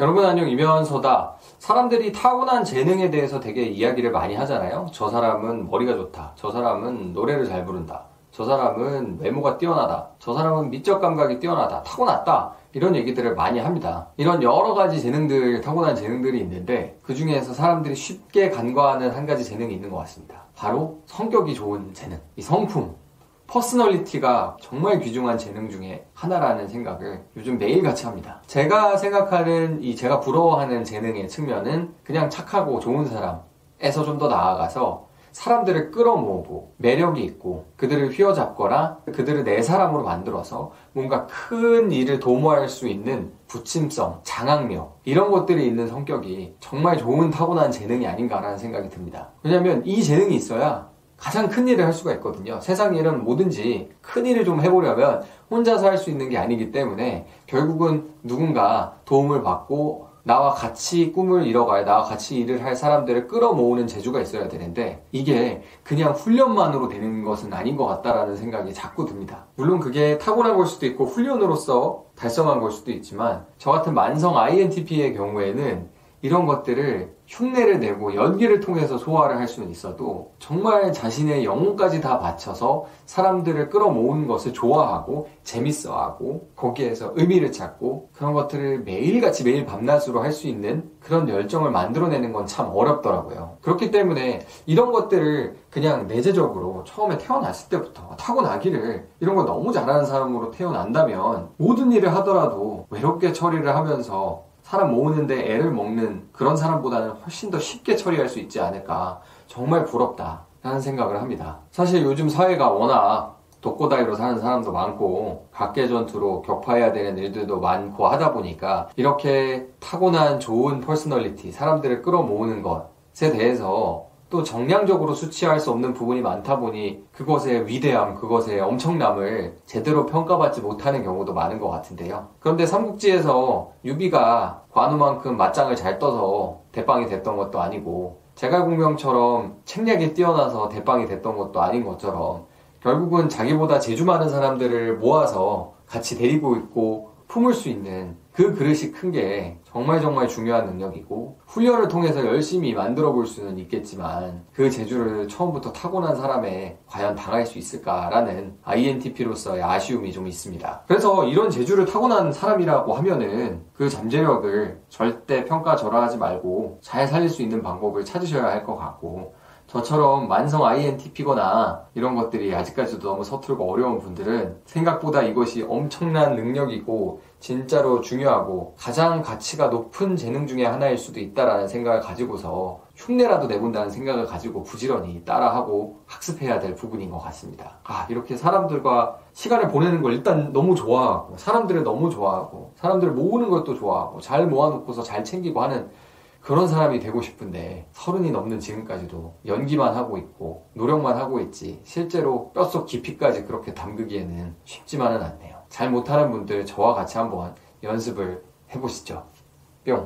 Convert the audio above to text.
여러분 안녕 이면서다. 사람들이 타고난 재능에 대해서 되게 이야기를 많이 하잖아요. 저 사람은 머리가 좋다. 저 사람은 노래를 잘 부른다. 저 사람은 외모가 뛰어나다. 저 사람은 미적 감각이 뛰어나다. 타고났다. 이런 얘기들을 많이 합니다. 이런 여러 가지 재능들, 타고난 재능들이 있는데 그 중에서 사람들이 쉽게 간과하는 한 가지 재능이 있는 것 같습니다. 바로 성격이 좋은 재능. 이 성품. personality가 정말 귀중한 재능 중에 하나라는 생각을 요즘 매일 같이 합니다. 제가 생각하는 이 제가 부러워하는 재능의 측면은 그냥 착하고 좋은 사람에서 좀 더 나아가서 사람들을 끌어모으고 매력이 있고 그들을 휘어잡거나 그들을 내 사람으로 만들어서 뭔가 큰 일을 도모할 수 있는 부침성, 장악력 이런 것들이 있는 성격이 정말 좋은 타고난 재능이 아닌가라는 생각이 듭니다. 왜냐하면 이 재능이 있어야 가장 큰 일을 할 수가 있거든요. 세상 일은 뭐든지 큰 일을 좀 해보려면 혼자서 할 수 있는 게 아니기 때문에 결국은 누군가 도움을 받고 나와 같이 꿈을 이뤄가야 나와 같이 일을 할 사람들을 끌어모으는 재주가 있어야 되는데 이게 그냥 훈련만으로 되는 것은 아닌 것 같다라는 생각이 자꾸 듭니다. 물론 그게 타고난 걸 수도 있고 훈련으로서 달성한 걸 수도 있지만 저 같은 만성 INTP의 경우에는 이런 것들을 흉내를 내고 연기를 통해서 소화를 할 수는 있어도 정말 자신의 영혼까지 다 바쳐서 사람들을 끌어모으는 것을 좋아하고 재밌어하고 거기에서 의미를 찾고 그런 것들을 매일같이 매일 밤낮으로 할 수 있는 그런 열정을 만들어내는 건 참 어렵더라고요. 그렇기 때문에 이런 것들을 그냥 내재적으로 처음에 태어났을 때부터 타고나기를 이런 거 너무 잘하는 사람으로 태어난다면 모든 일을 하더라도 외롭게 처리를 하면서 사람 모으는데 애를 먹는 그런 사람보다는 훨씬 더 쉽게 처리할 수 있지 않을까. 정말 부럽다. 라는 생각을 합니다. 사실 요즘 사회가 워낙 독고다이로 사는 사람도 많고 각개 전투로 격파해야 되는 일들도 많고 하다 보니까 이렇게 타고난 좋은 personality, 사람들을 끌어모으는 것에 대해서 또 정량적으로 수치할 수 없는 부분이 많다 보니 그것의 위대함, 그것의 엄청남을 제대로 평가받지 못하는 경우도 많은 것 같은데요. 그런데 삼국지에서 유비가 관우만큼 맞짱을 잘 떠서 대빵이 됐던 것도 아니고 제갈공명처럼 책략이 뛰어나서 대빵이 됐던 것도 아닌 것처럼 결국은 자기보다 재주 많은 사람들을 모아서 같이 데리고 있고 품을 수 있는 그 그릇이 큰 게 정말 정말 중요한 능력이고 훈련을 통해서 열심히 만들어 볼 수는 있겠지만 그 재주를 처음부터 타고난 사람에 과연 당할 수 있을까라는 INTP로서의 아쉬움이 좀 있습니다. 그래서 이런 재주를 타고난 사람이라고 하면은 그 잠재력을 절대 평가절하하지 말고 잘 살릴 수 있는 방법을 찾으셔야 할 것 같고 저처럼 만성 INTP거나 이런 것들이 아직까지도 너무 서툴고 어려운 분들은 생각보다 이것이 엄청난 능력이고 진짜로 중요하고 가장 가치가 높은 재능 중에 하나일 수도 있다라는 생각을 가지고서 흉내라도 내본다는 생각을 가지고 부지런히 따라하고 학습해야 될 부분인 것 같습니다. 아, 이렇게 사람들과 시간을 보내는 걸 일단 너무 좋아하고, 사람들을 너무 좋아하고, 사람들을 모으는 것도 좋아하고, 잘 모아놓고서 잘 챙기고 하는 그런 사람이 되고 싶은데 서른이 넘는 지금까지도 연기만 하고 있고 노력만 하고 있지 실제로 뼛속 깊이까지 그렇게 담그기에는 쉽지만은 않네요. 잘 못하는 분들 저와 같이 한번 연습을 해보시죠.